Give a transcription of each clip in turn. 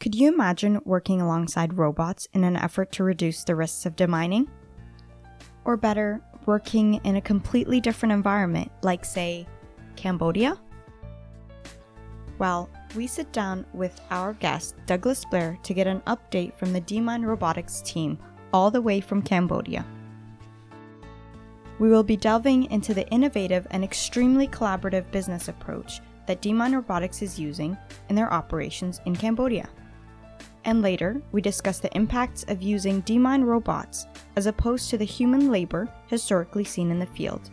Could you imagine working alongside robots in an effort to reduce the risks of demining? Or better, working in a completely different environment, like, say, Cambodia? Well, we sit down with our guest, Douglas Blair, to get an update from the Demine Robotics team, all the way from Cambodia. We will be delving into the innovative and extremely collaborative business approach that Demine Robotics is using in their operations in Cambodia. And later, we discuss the impacts of using Demine robots as opposed to the human labor historically seen in the field.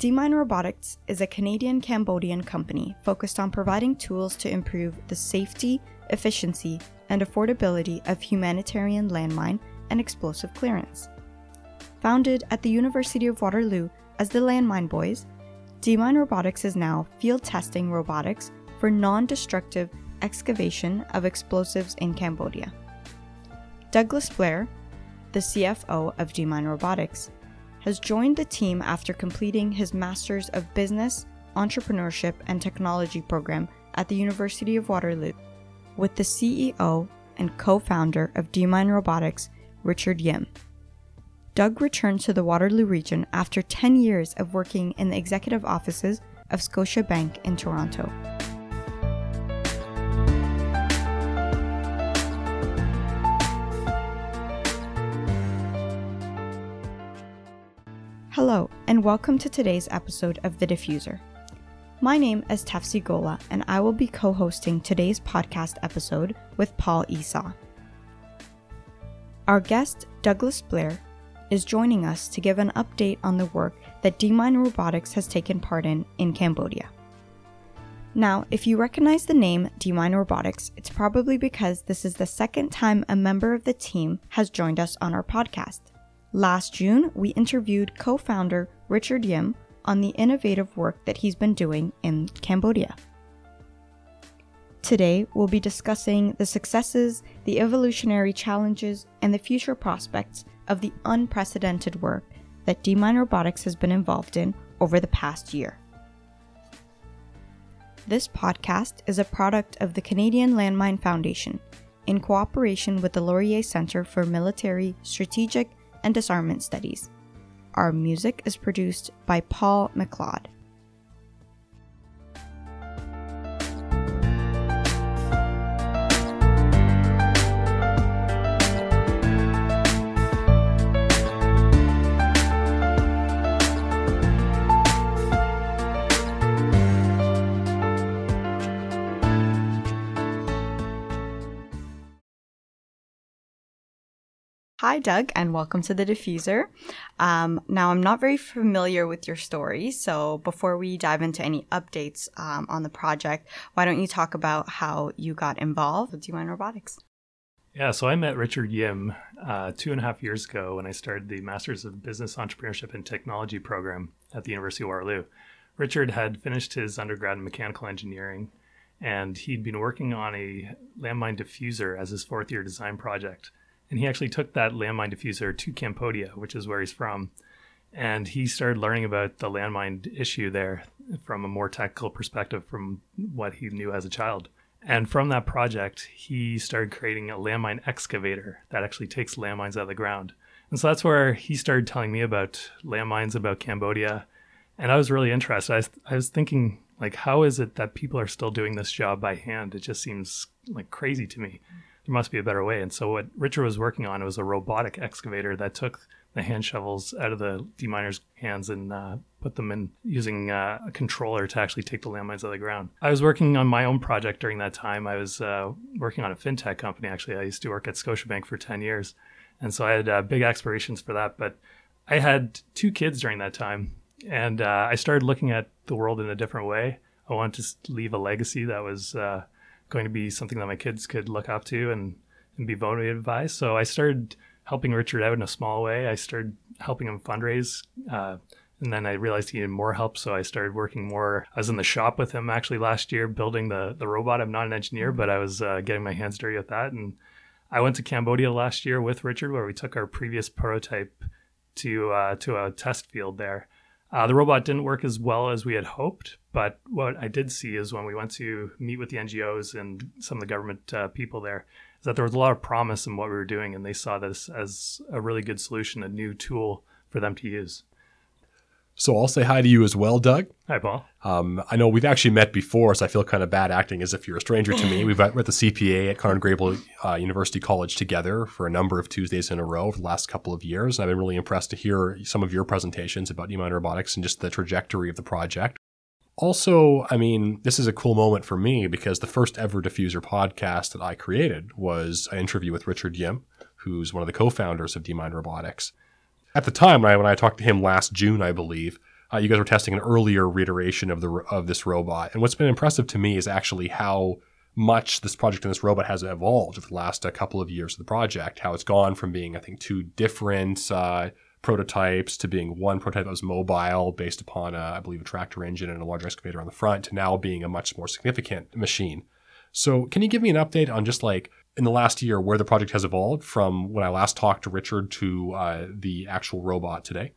Demine Robotics is a Canadian Cambodian company focused on providing tools to improve the safety, efficiency, and affordability of humanitarian landmine and explosive clearance. Founded at the University of Waterloo as the Landmine Boys, Demine Robotics is now field testing robotics for non destructive excavation of explosives in Cambodia. Douglas Blair, the CFO of Demine Robotics, has joined the team after completing his Master's of Business, Entrepreneurship, and Technology program at the University of Waterloo, with the CEO and co founder of Demine Robotics, Richard Yim. Doug returned to the Waterloo region after 10 years of working in the executive offices of Scotiabank in Toronto. Hello, and welcome to today's episode of The Diffuser. My name is Tefsi Golla, and I will be co hosting today's podcast episode with Paul Esau. Our guest, Douglas Blair, is joining us to give an update on the work that Demine Robotics has taken part in in Cambodia. Now, if you recognize the name Demine Robotics, it's probably because this is the second time a member of the team has joined us on our podcast. Last June, we interviewed co founder Richard Yim on the innovative work that he's been doing in Cambodia. Today, we'll be discussing the successes, the evolutionary challenges, and the future prospects of the unprecedented work that Demine Robotics has been involved in over the past year. This podcast is a product of the Canadian Landmine Foundation in cooperation with the Laurier Centre for Military Strategic and Disarmament Studies. Our music is produced by Paul McLeod. Hi, Doug, and welcome to the Diffuser. Um, now, I'm not very familiar with your story, so before we dive into any updates um, on the project, why don't you talk about how you got involved with Demine Robotics? Yeah, so I met Richard Yim uh, two and a half years ago when I started the Masters of Business Entrepreneurship and Technology program at the University of Waterloo. Richard had finished his undergrad in mechanical engineering, and he'd been working on a landmine diffuser as his fourth year design project and he actually took that landmine diffuser to Cambodia, which is where he's from. And he started learning about the landmine issue there from a more technical perspective from what he knew as a child. And from that project, he started creating a landmine excavator that actually takes landmines out of the ground. And so that's where he started telling me about landmines, about Cambodia. And I was really interested. I I was thinking, like, how is it that people are still doing this job by hand? It just seems like crazy to me there must be a better way. And so what Richard was working on was a robotic excavator that took the hand shovels out of the deminers' hands and uh, put them in using uh, a controller to actually take the landmines out of the ground. I was working on my own project during that time. I was uh, working on a fintech company. Actually, I used to work at Scotiabank for ten years, and so I had uh, big aspirations for that. But I had two kids during that time, and uh, I started looking at the world in a different way. I wanted to leave a legacy that was uh, going to be something that my kids could look up to and, and be motivated by. So I started helping Richard out in a small way. I started helping him fundraise. Uh, and then I realized he needed more help, so I started working more. I was in the shop with him actually last year, building the the robot. I'm not an engineer, but I was uh, getting my hands dirty with that. And I went to Cambodia last year with Richard, where we took our previous prototype to uh, to a test field there. Uh, the robot didn't work as well as we had hoped, but what I did see is when we went to meet with the NGOs and some of the government uh, people there, is that there was a lot of promise in what we were doing, and they saw this as a really good solution, a new tool for them to use. So I'll say hi to you as well, Doug. Hi, Paul. Um, I know we've actually met before, so I feel kind of bad acting as if you're a stranger to me. We've met at the CPA at Conrad Grebel uh, University College together for a number of Tuesdays in a row over the last couple of years. And I've been really impressed to hear some of your presentations about Demine Robotics and just the trajectory of the project. Also, I mean, this is a cool moment for me because the first ever diffuser podcast that I created was an interview with Richard Yim, who's one of the co-founders of Demine Robotics at the time when I, when I talked to him last June, I believe, uh, you guys were testing an earlier reiteration of the of this robot. And what's been impressive to me is actually how much this project and this robot has evolved over the last uh, couple of years of the project. How it's gone from being, I think, two different uh, prototypes to being one prototype that was mobile, based upon, a, I believe, a tractor engine and a large excavator on the front, to now being a much more significant machine. So, can you give me an update on just like in the last year where the project has evolved from when I last talked to Richard to uh, the actual robot today?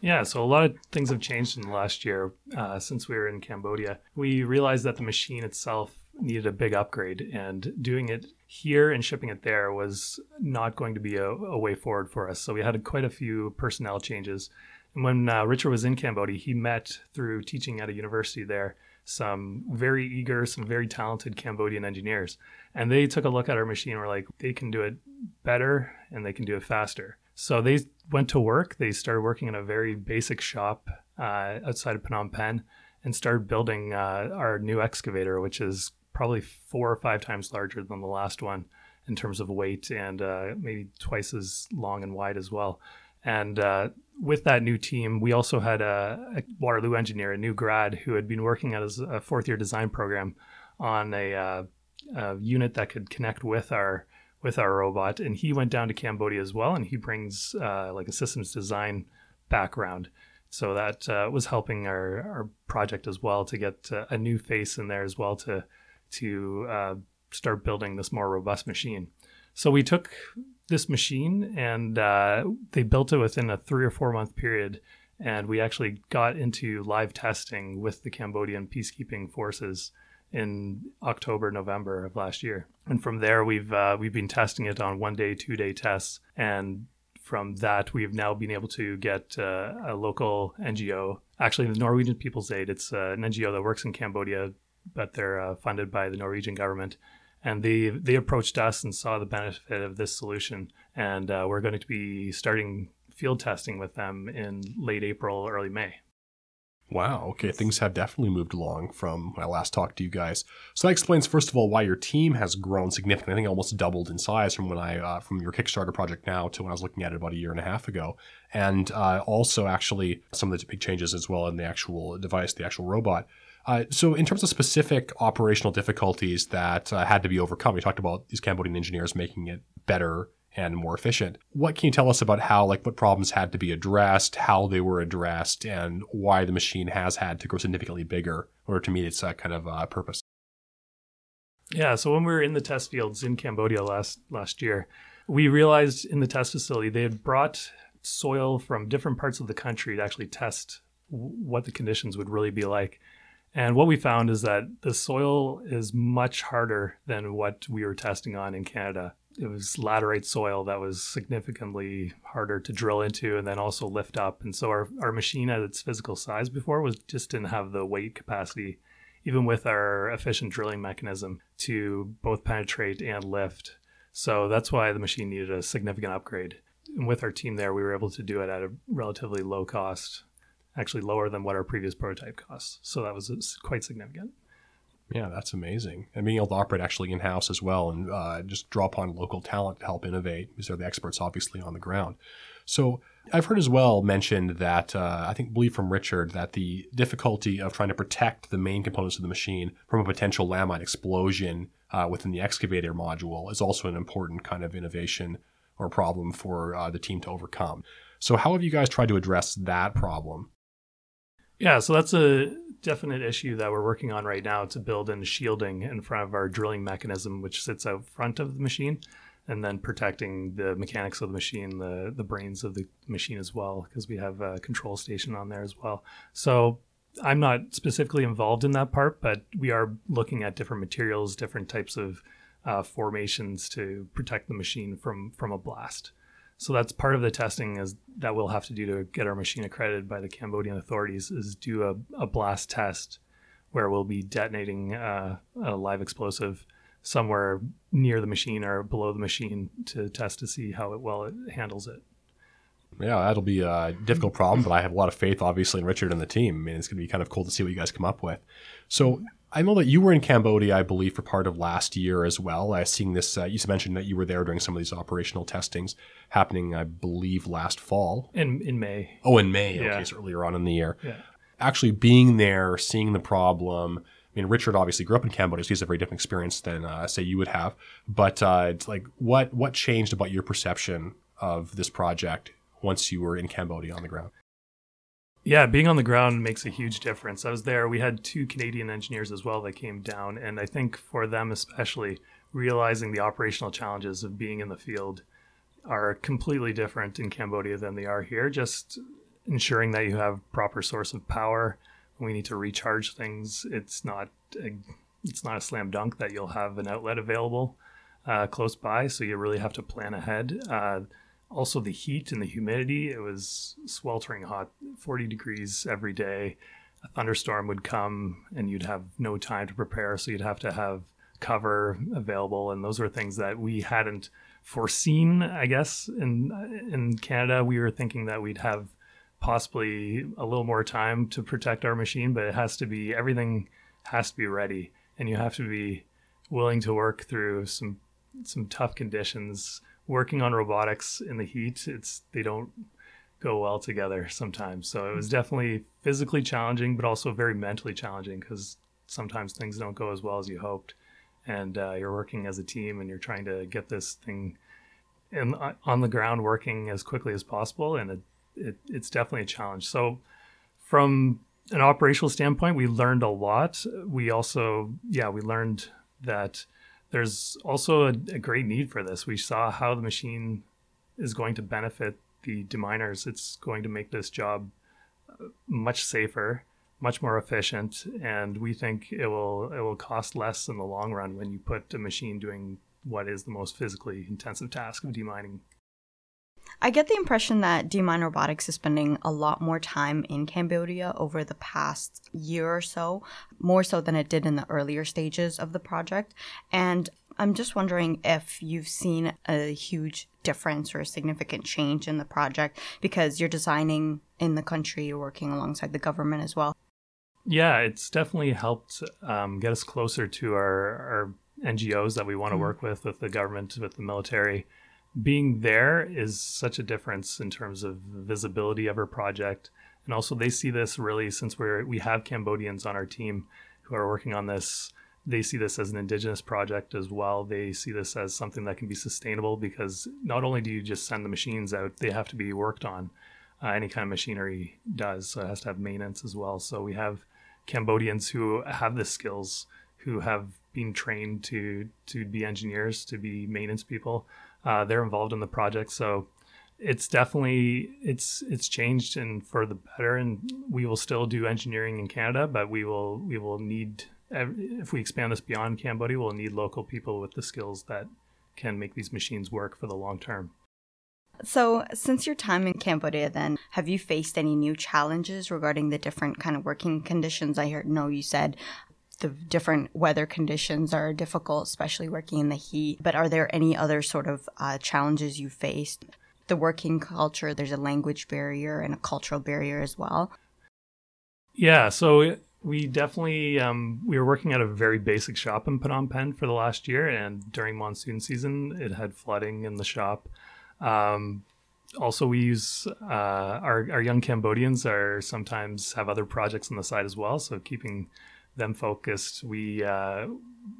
Yeah, so a lot of things have changed in the last year uh, since we were in Cambodia. We realized that the machine itself needed a big upgrade, and doing it here and shipping it there was not going to be a, a way forward for us. So we had quite a few personnel changes. And when uh, Richard was in Cambodia, he met through teaching at a university there some very eager, some very talented Cambodian engineers. And they took a look at our machine and were like, they can do it better and they can do it faster. So they went to work. They started working in a very basic shop uh, outside of Phnom Penh and started building uh, our new excavator, which is probably four or five times larger than the last one in terms of weight and uh, maybe twice as long and wide as well. And uh, with that new team, we also had a, a, Waterloo engineer, a new grad, who had been working as a fourth year design program on a, uh, a, unit that could connect with our with our robot. And he went down to Cambodia as well, and he brings uh, like a systems design background. So that uh, was helping our, our project as well to get uh, a new face in there as well to to uh, start building this more robust machine. So we took this machine and uh, they built it within a three or four month period. And we actually got into live testing with the Cambodian peacekeeping forces in October, November of last year. And from there, we've uh, we've been testing it on one day, two day tests, and from that, we've now been able to get uh, a local NGO, actually the Norwegian People's Aid. It's uh, an NGO that works in Cambodia, but they're uh, funded by the Norwegian government, and they they approached us and saw the benefit of this solution and uh, we're going to be starting field testing with them in late april early may Wow. Okay. Things have definitely moved along from my last talk to you guys. So that explains, first of all, why your team has grown significantly. I think almost doubled in size from when I uh, from your Kickstarter project now to when I was looking at it about a year and a half ago. And uh, also, actually, some of the big changes as well in the actual device, the actual robot. Uh, so, in terms of specific operational difficulties that uh, had to be overcome, we talked about these Cambodian engineers making it better and more efficient. What can you tell us about how, like, what problems had to be addressed, how they were addressed, and why the machine has had to grow significantly bigger in order to meet its uh, kind of uh, purpose? Yeah, so when we were in the test fields in Cambodia last last year, we realized in the test facility they had brought soil from different parts of the country to actually test what the conditions would really be like. And what we found is that the soil is much harder than what we were testing on in Canada. It was laterite soil that was significantly harder to drill into and then also lift up. And so our, our machine at its physical size before was just didn't have the weight capacity, even with our efficient drilling mechanism, to both penetrate and lift. So that's why the machine needed a significant upgrade. And with our team there, we were able to do it at a relatively low cost actually lower than what our previous prototype costs. So that was quite significant. Yeah, that's amazing. And being able to operate actually in house as well and uh, just draw upon local talent to help innovate because they're the experts obviously on the ground. So I've heard as well mentioned that uh, I think believe from Richard that the difficulty of trying to protect the main components of the machine from a potential landmine explosion uh, within the excavator module is also an important kind of innovation or problem for uh, the team to overcome. So how have you guys tried to address that problem? Yeah, so that's a definite issue that we're working on right now to build in shielding in front of our drilling mechanism, which sits out front of the machine. and then protecting the mechanics of the machine, the the brains of the machine as well, because we have a control station on there as well. So I'm not specifically involved in that part, but we are looking at different materials, different types of uh, formations to protect the machine from from a blast. So that's part of the testing is that we'll have to do to get our machine accredited by the Cambodian authorities is do a, a blast test where we'll be detonating uh, a live explosive somewhere near the machine or below the machine to test to see how it, well it handles it. Yeah, that'll be a difficult problem, but I have a lot of faith, obviously, in Richard and the team. I mean, it's going to be kind of cool to see what you guys come up with. So I know that you were in Cambodia, I believe, for part of last year as well. I seeing this. Uh, you mentioned that you were there during some of these operational testings happening, I believe, last fall. In in May. Oh, in May. Yeah. Okay, so earlier on in the year. Yeah. Actually, being there, seeing the problem. I mean, Richard obviously grew up in Cambodia, so he has a very different experience than, uh, say, you would have. But uh, it's like, what what changed about your perception of this project once you were in Cambodia on the ground? Yeah, being on the ground makes a huge difference. I was there. We had two Canadian engineers as well that came down, and I think for them especially, realizing the operational challenges of being in the field are completely different in Cambodia than they are here. Just ensuring that you have proper source of power. We need to recharge things. It's not a, it's not a slam dunk that you'll have an outlet available uh, close by, so you really have to plan ahead. Uh, also the heat and the humidity it was sweltering hot 40 degrees every day. A thunderstorm would come and you'd have no time to prepare so you'd have to have cover available and those were things that we hadn't foreseen i guess in in canada. We were thinking that we'd have possibly a little more time to protect our machine but it has to be everything has to be ready and you have to be willing to work through some some tough conditions working on robotics in the heat, it's they don't go well together sometimes. So it was definitely physically challenging, but also very mentally challenging because sometimes things don't go as well as you hoped, and uh, you're working as a team and you're trying to get this thing in, uh, on the ground working as quickly as possible, and it, it it's definitely a challenge. So from an operational standpoint, we learned a lot. We also, yeah, we learned that there's also a, a, great need for this. We saw how the machine is going to benefit the deminers. It's going to make this job uh, much safer, much more efficient, and we think it will it will cost less in the long run when you put a machine doing what is the most physically intensive task of demining. I get the impression that Demine Robotics is spending a lot more time in Cambodia over the past year or so, more so than it did in the earlier stages of the project. And I'm just wondering if you've seen a huge difference or a significant change in the project because you're designing in the country, you're working alongside the government as well. Yeah, it's definitely helped um, get us closer to our, our NGOs that we want to mm-hmm. work with, with the government, with the military being there is such a difference in terms of visibility of our project. And also they see this really since we're we have Cambodians on our team who are working on this. They see this as an indigenous project as well. They see this as something that can be sustainable because not only do you just send the machines out, they have to be worked on. Uh, any kind of machinery does, so it has to have maintenance as well. So we have Cambodians who have the skills, who have been trained to to be engineers, to be maintenance people, uh, they're involved in the project, so it's definitely it's it's changed and for the better. And we will still do engineering in Canada, but we will we will need if we expand this beyond Cambodia, we'll need local people with the skills that can make these machines work for the long term. So, since your time in Cambodia, then have you faced any new challenges regarding the different kind of working conditions? I heard no, you said the different weather conditions are difficult, especially working in the heat. But are there any other sort of uh, challenges you faced? The working culture, there's a language barrier and a cultural barrier as well. Yeah, so we definitely um, we were working at a very basic shop in Phnom Penh for the last year, and during monsoon season, it had flooding in the shop. Um, also, we use uh, our our young Cambodians are sometimes have other projects on the side as well, so keeping them focused. We uh,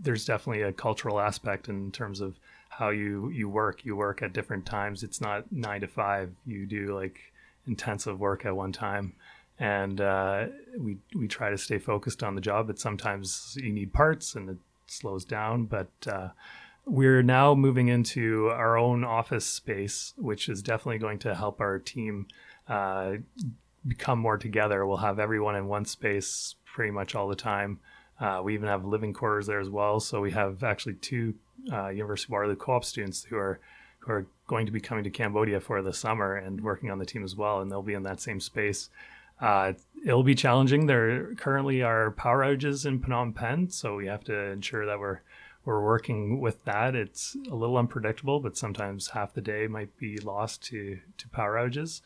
there's definitely a cultural aspect in terms of how you you work. You work at different times. It's not nine to five. You do like intensive work at one time, and uh, we we try to stay focused on the job. But sometimes you need parts, and it slows down. But uh, We're now moving into our own office space, which is definitely going to help our team uh, become more together. We'll have everyone in one space pretty much all the time. Uh, we even have living quarters there as well. So we have actually two uh, University of Waterloo co-op students who are who are going to be coming to Cambodia for the summer and working on the team as well, and they'll be in that same space. Uh, it'll be challenging. There currently are power outages in Phnom Penh, so we have to ensure that we're we're working with that. It's a little unpredictable, but sometimes half the day might be lost to to power outages.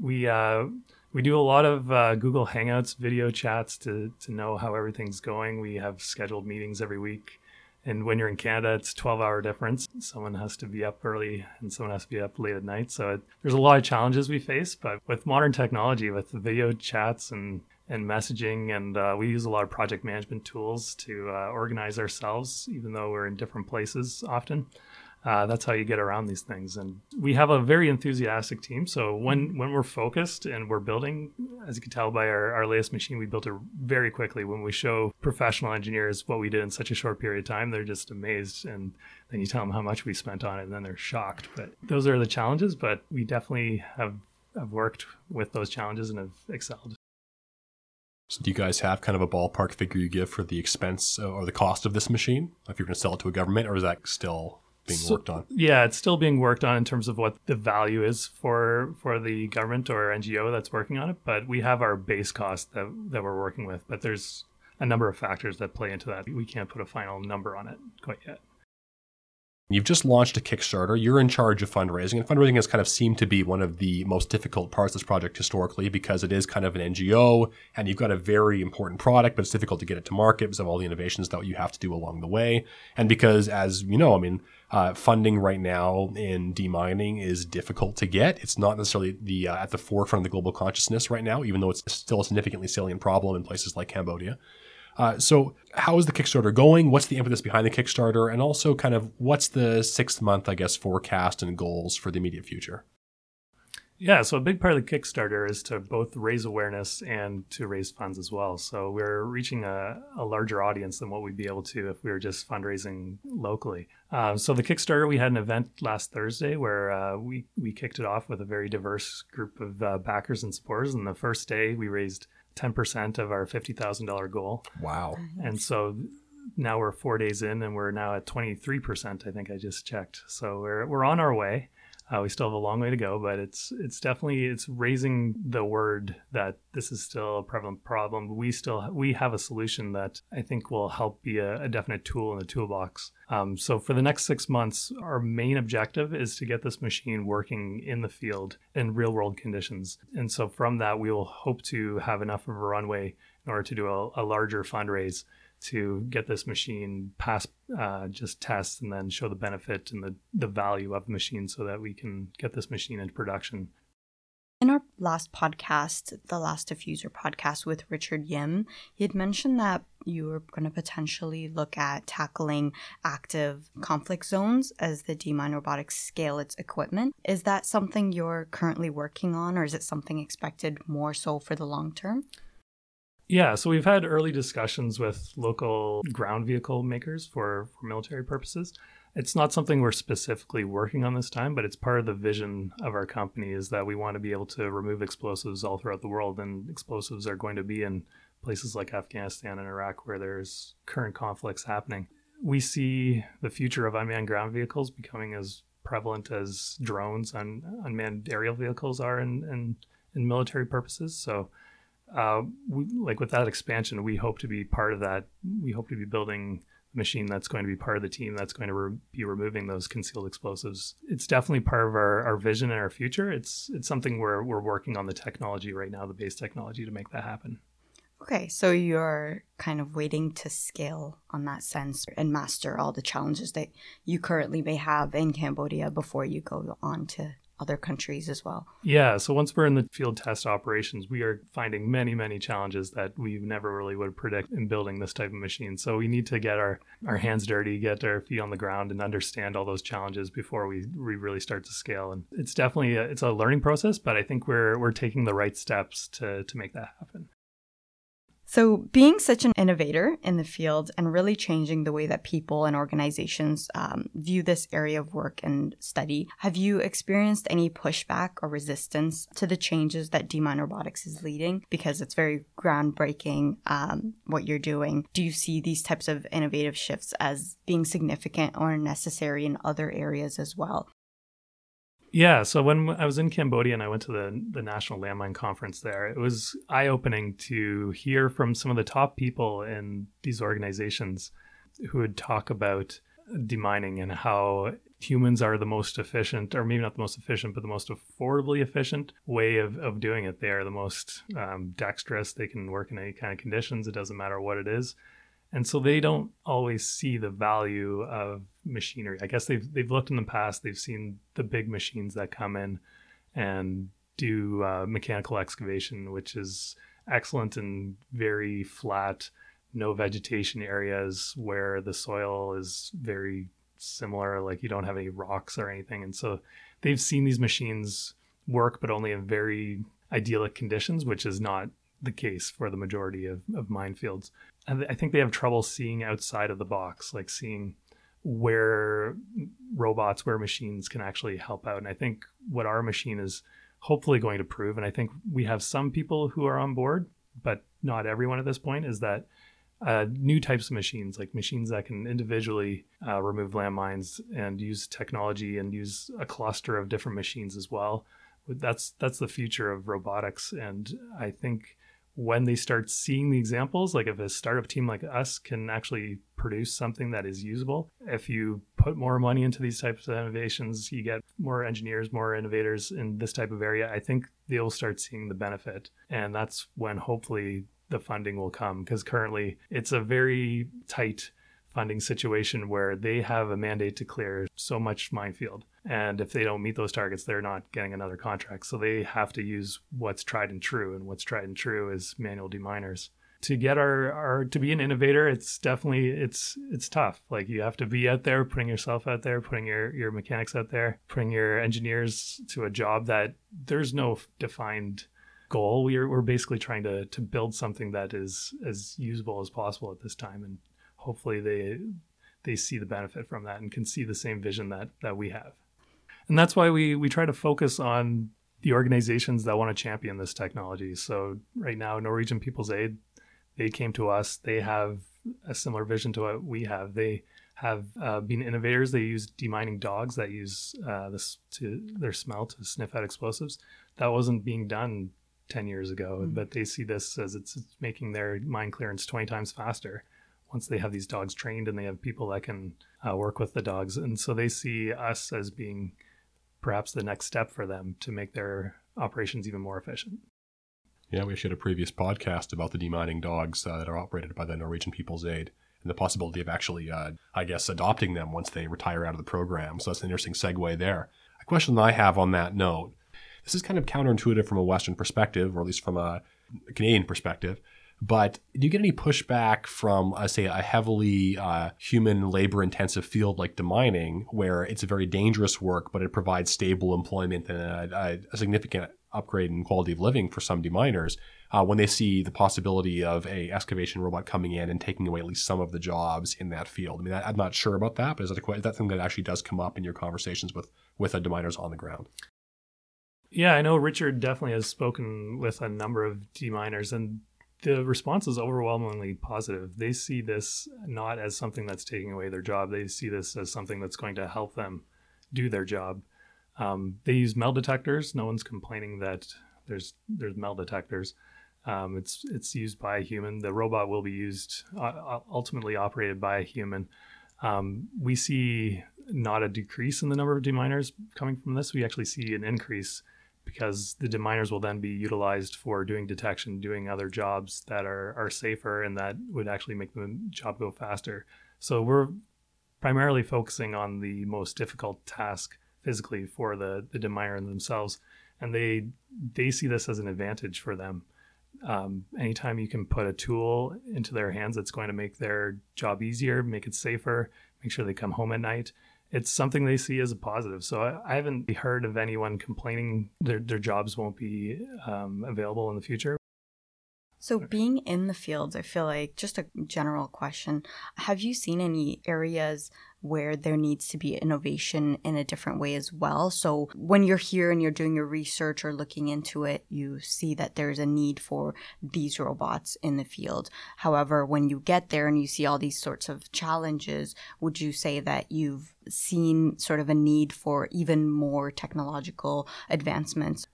We uh, we do a lot of uh, Google Hangouts video chats to to know how everything's going. We have scheduled meetings every week, and when you're in Canada, it's 12 hour difference. Someone has to be up early and someone has to be up late at night. So it, there's a lot of challenges we face, but with modern technology, with video chats and and messaging, and uh, we use a lot of project management tools to uh, organize ourselves, even though we're in different places often uh, that's how you get around these things. And we have a very enthusiastic team. So when when we're focused and we're building, as you can tell by our, our latest machine, we built it very quickly. When we show professional engineers what we did in such a short period of time, they're just amazed. And then you tell them how much we spent on it, and then they're shocked. But those are the challenges. But we definitely have have worked with those challenges and have excelled. So do you guys have kind of a ballpark figure you give for the expense uh, or the cost of this machine if you're going to sell it to a government, or is that still being so, worked on? Yeah, it's still being worked on in terms of what the value is for for the government or NGO that's working on it. But we have our base cost that that we're working with. But there's a number of factors that play into that. We can't put a final number on it quite yet. You've just launched a Kickstarter. You're in charge of fundraising, and fundraising has kind of seemed to be one of the most difficult parts of this project historically because it is kind of an NGO, and you've got a very important product, but it's difficult to get it to market because of all the innovations that you have to do along the way, and because, as you know, I mean, uh, funding right now in demining is difficult to get. It's not necessarily the uh, at the forefront of the global consciousness right now, even though it's still a significantly salient problem in places like Cambodia. Uh, so, how is the Kickstarter going? What's the impetus behind the Kickstarter? And also, kind of, what's the six month, I guess, forecast and goals for the immediate future? Yeah, so a big part of the Kickstarter is to both raise awareness and to raise funds as well. So we're reaching a, a larger audience than what we'd be able to if we were just fundraising locally. Uh, so the Kickstarter, we had an event last Thursday where uh, we we kicked it off with a very diverse group of uh, backers and supporters. And the first day, we raised 10% of our $50,000 goal. Wow. And so now we're four days in and we're now at 23%, I think I just checked. So we're, we're on our way. Uh, we still have a long way to go, but it's it's definitely it's raising the word that this is still a prevalent problem. We still we have a solution that I think will help be a, a definite tool in the toolbox. Um, so for the next six months, our main objective is to get this machine working in the field in real world conditions. And so from that, we will hope to have enough of a runway in order to do a, a larger fundraise to get this machine past uh, just tests and then show the benefit and the, the value of the machine so that we can get this machine into production. In our last podcast, the last diffuser podcast with Richard Yim, he had mentioned that you were going to potentially look at tackling active conflict zones as the Demine Robotics scale its equipment. Is that something you're currently working on, or is it something expected more so for the long term? Yeah, so we've had early discussions with local ground vehicle makers for, for military purposes. It's not something we're specifically working on this time, but it's part of the vision of our company is that we want to be able to remove explosives all throughout the world, and explosives are going to be in places like Afghanistan and Iraq where there's current conflicts happening. We see the future of unmanned ground vehicles becoming as prevalent as drones and unmanned aerial vehicles are in, in, in military purposes. So uh, we, like with that expansion, we hope to be part of that. We hope to be building a machine that's going to be part of the team that's going to re- be removing those concealed explosives. It's definitely part of our, our vision and our future. It's it's something where we're working on the technology right now, the base technology to make that happen. Okay, so you're kind of waiting to scale on that sense and master all the challenges that you currently may have in Cambodia before you go on to other countries as well. Yeah. So once we're in the field test operations, we are finding many, many challenges that we never really would predict in building this type of machine. So we need to get our, our hands dirty, get our feet on the ground and understand all those challenges before we, we really start to scale. And it's definitely a, it's a learning process, but I think we're we're taking the right steps to to make that happen. So, being such an innovator in the field and really changing the way that people and organizations um, view this area of work and study, have you experienced any pushback or resistance to the changes that Demine Robotics is leading? Because it's very groundbreaking um, what you're doing. Do you see these types of innovative shifts as being significant or necessary in other areas as well? Yeah, so when I was in Cambodia and I went to the the National Landmine Conference there, it was eye opening to hear from some of the top people in these organizations who would talk about demining and how humans are the most efficient, or maybe not the most efficient, but the most affordably efficient way of, of doing it. They are the most um, dexterous. They can work in any kind of conditions. It doesn't matter what it is and so they don't always see the value of machinery. I guess they've they've looked in the past. They've seen the big machines that come in and do uh, mechanical excavation, which is excellent in very flat, no vegetation areas where the soil is very similar. Like you don't have any rocks or anything, and so they've seen these machines work, but only in very idyllic conditions, which is not the case for the majority of, of minefields. And I think they have trouble seeing outside of the box, like seeing where robots, where machines can actually help out. And I think what our machine is hopefully going to prove, and I think we have some people who are on board, but not everyone at this point, is that uh, new types of machines, like machines that can individually uh, remove landmines and use technology and use a cluster of different machines as well. That's that's the future of robotics, and I think when they start seeing the examples, like if a startup team like us can actually produce something that is usable, if you put more money into these types of innovations, you get more engineers, more innovators in this type of area, I think they'll start seeing the benefit. And that's when hopefully the funding will come because currently it's a very tight funding situation where they have a mandate to clear so much minefield. And if they don't meet those targets, they're not getting another contract. So they have to use what's tried and true. And what's tried and true is manual deminers. To get our, our to be an innovator, it's definitely it's it's tough. Like you have to be out there, putting yourself out there, putting your your mechanics out there, putting your engineers to a job that there's no defined goal. We're we're basically trying to to build something that is as usable as possible at this time and hopefully they they see the benefit from that and can see the same vision that that we have. And that's why we we try to focus on the organizations that want to champion this technology. So right now, Norwegian People's Aid, they came to us. They have a similar vision to what we have. They have uh, been innovators. They use demining dogs that use uh, this to their smell to sniff out explosives. That wasn't being done 10 years ago, mm-hmm. but they see this as it's, it's making their mine clearance 20 times faster once they have these dogs trained and they have people that can uh, work with the dogs. And so they see us as being perhaps the next step for them to make their operations even more efficient. Yeah, we actually had a previous podcast about the demining dogs uh, that are operated by the Norwegian People's Aid and the possibility of actually, uh, I guess, adopting them once they retire out of the program. So that's an interesting segue there. A question that I have on that note this is kind of counterintuitive from a Western perspective, or at least from a Canadian perspective. But do you get any pushback from, uh, say, a heavily uh, human labor intensive field like demining, where it's a very dangerous work, but it provides stable employment and a, a significant upgrade in quality of living for some deminers, uh, when they see the possibility of a excavation robot coming in and taking away at least some of the jobs in that field? I mean, I, am not sure about that, but is that, a, is that something that actually does come up in your conversations with with the deminers on the ground? Yeah, I know Richard definitely has spoken with a number of deminers, and the response is overwhelmingly positive. They see this not as something that's taking away their job. They see this as something that's going to help them do their job. Um, they use metal detectors. No one's complaining that there's there's metal detectors. Um, it's it's used by a human. The robot will be used uh, ultimately operated by a human. Um, we see not a decrease in the number of deminers coming from this. We actually see an increase because the deminers will then be utilized for doing detection, doing other jobs that are, are safer and that would actually make the job go faster. So we're primarily focusing on the most difficult task physically for the, the deminer themselves. And they they see this as an advantage for them. Um, anytime you can put a tool into their hands that's going to make their job easier, make it safer, make sure they come home at night, it's something they see as a positive. So I, I haven't heard of anyone complaining their, their jobs won't be um, available in the future. So, being in the fields, I feel like just a general question have you seen any areas where there needs to be innovation in a different way as well? So, when you're here and you're doing your research or looking into it, you see that there's a need for these robots in the field. However, when you get there and you see all these sorts of challenges, would you say that you've seen sort of a need for even more technological advancements?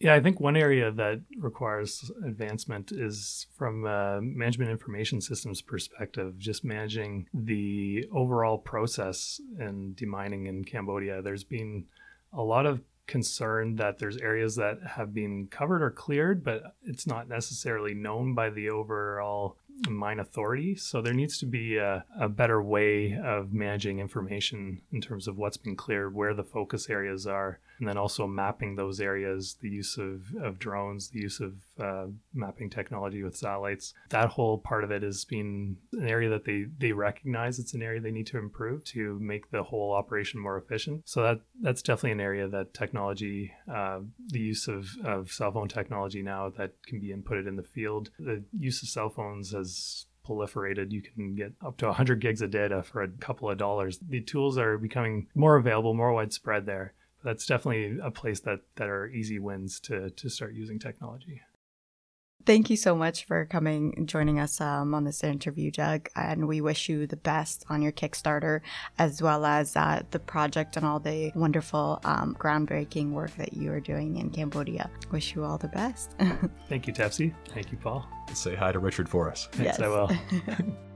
Yeah, I think one area that requires advancement is from a management information systems perspective, just managing the overall process in demining in Cambodia. There's been a lot of concern that there's areas that have been covered or cleared, but it's not necessarily known by the overall mine authority. So there needs to be a, a, better way of managing information in terms of what's been cleared, where the focus areas are, and then also mapping those areas, the use of, of drones, the use of uh, mapping technology with satellites. That whole part of it has been an area that they, they recognize it's an area they need to improve to make the whole operation more efficient. So that that's definitely an area that technology, uh, the use of, of cell phone technology now that can be inputted in the field, the use of cell phones has proliferated. You can get up to 100 gigs of data for a couple of dollars. The tools are becoming more available, more widespread there. That's definitely a place that, that are easy wins to, to start using technology. Thank you so much for coming and joining us um, on this interview, Doug. And we wish you the best on your Kickstarter, as well as uh, the project and all the wonderful um, groundbreaking work that you are doing in Cambodia. Wish you all the best. Thank you, Tefsi. Thank you, Paul. Say hi to Richard for us. Thanks, yes. I will.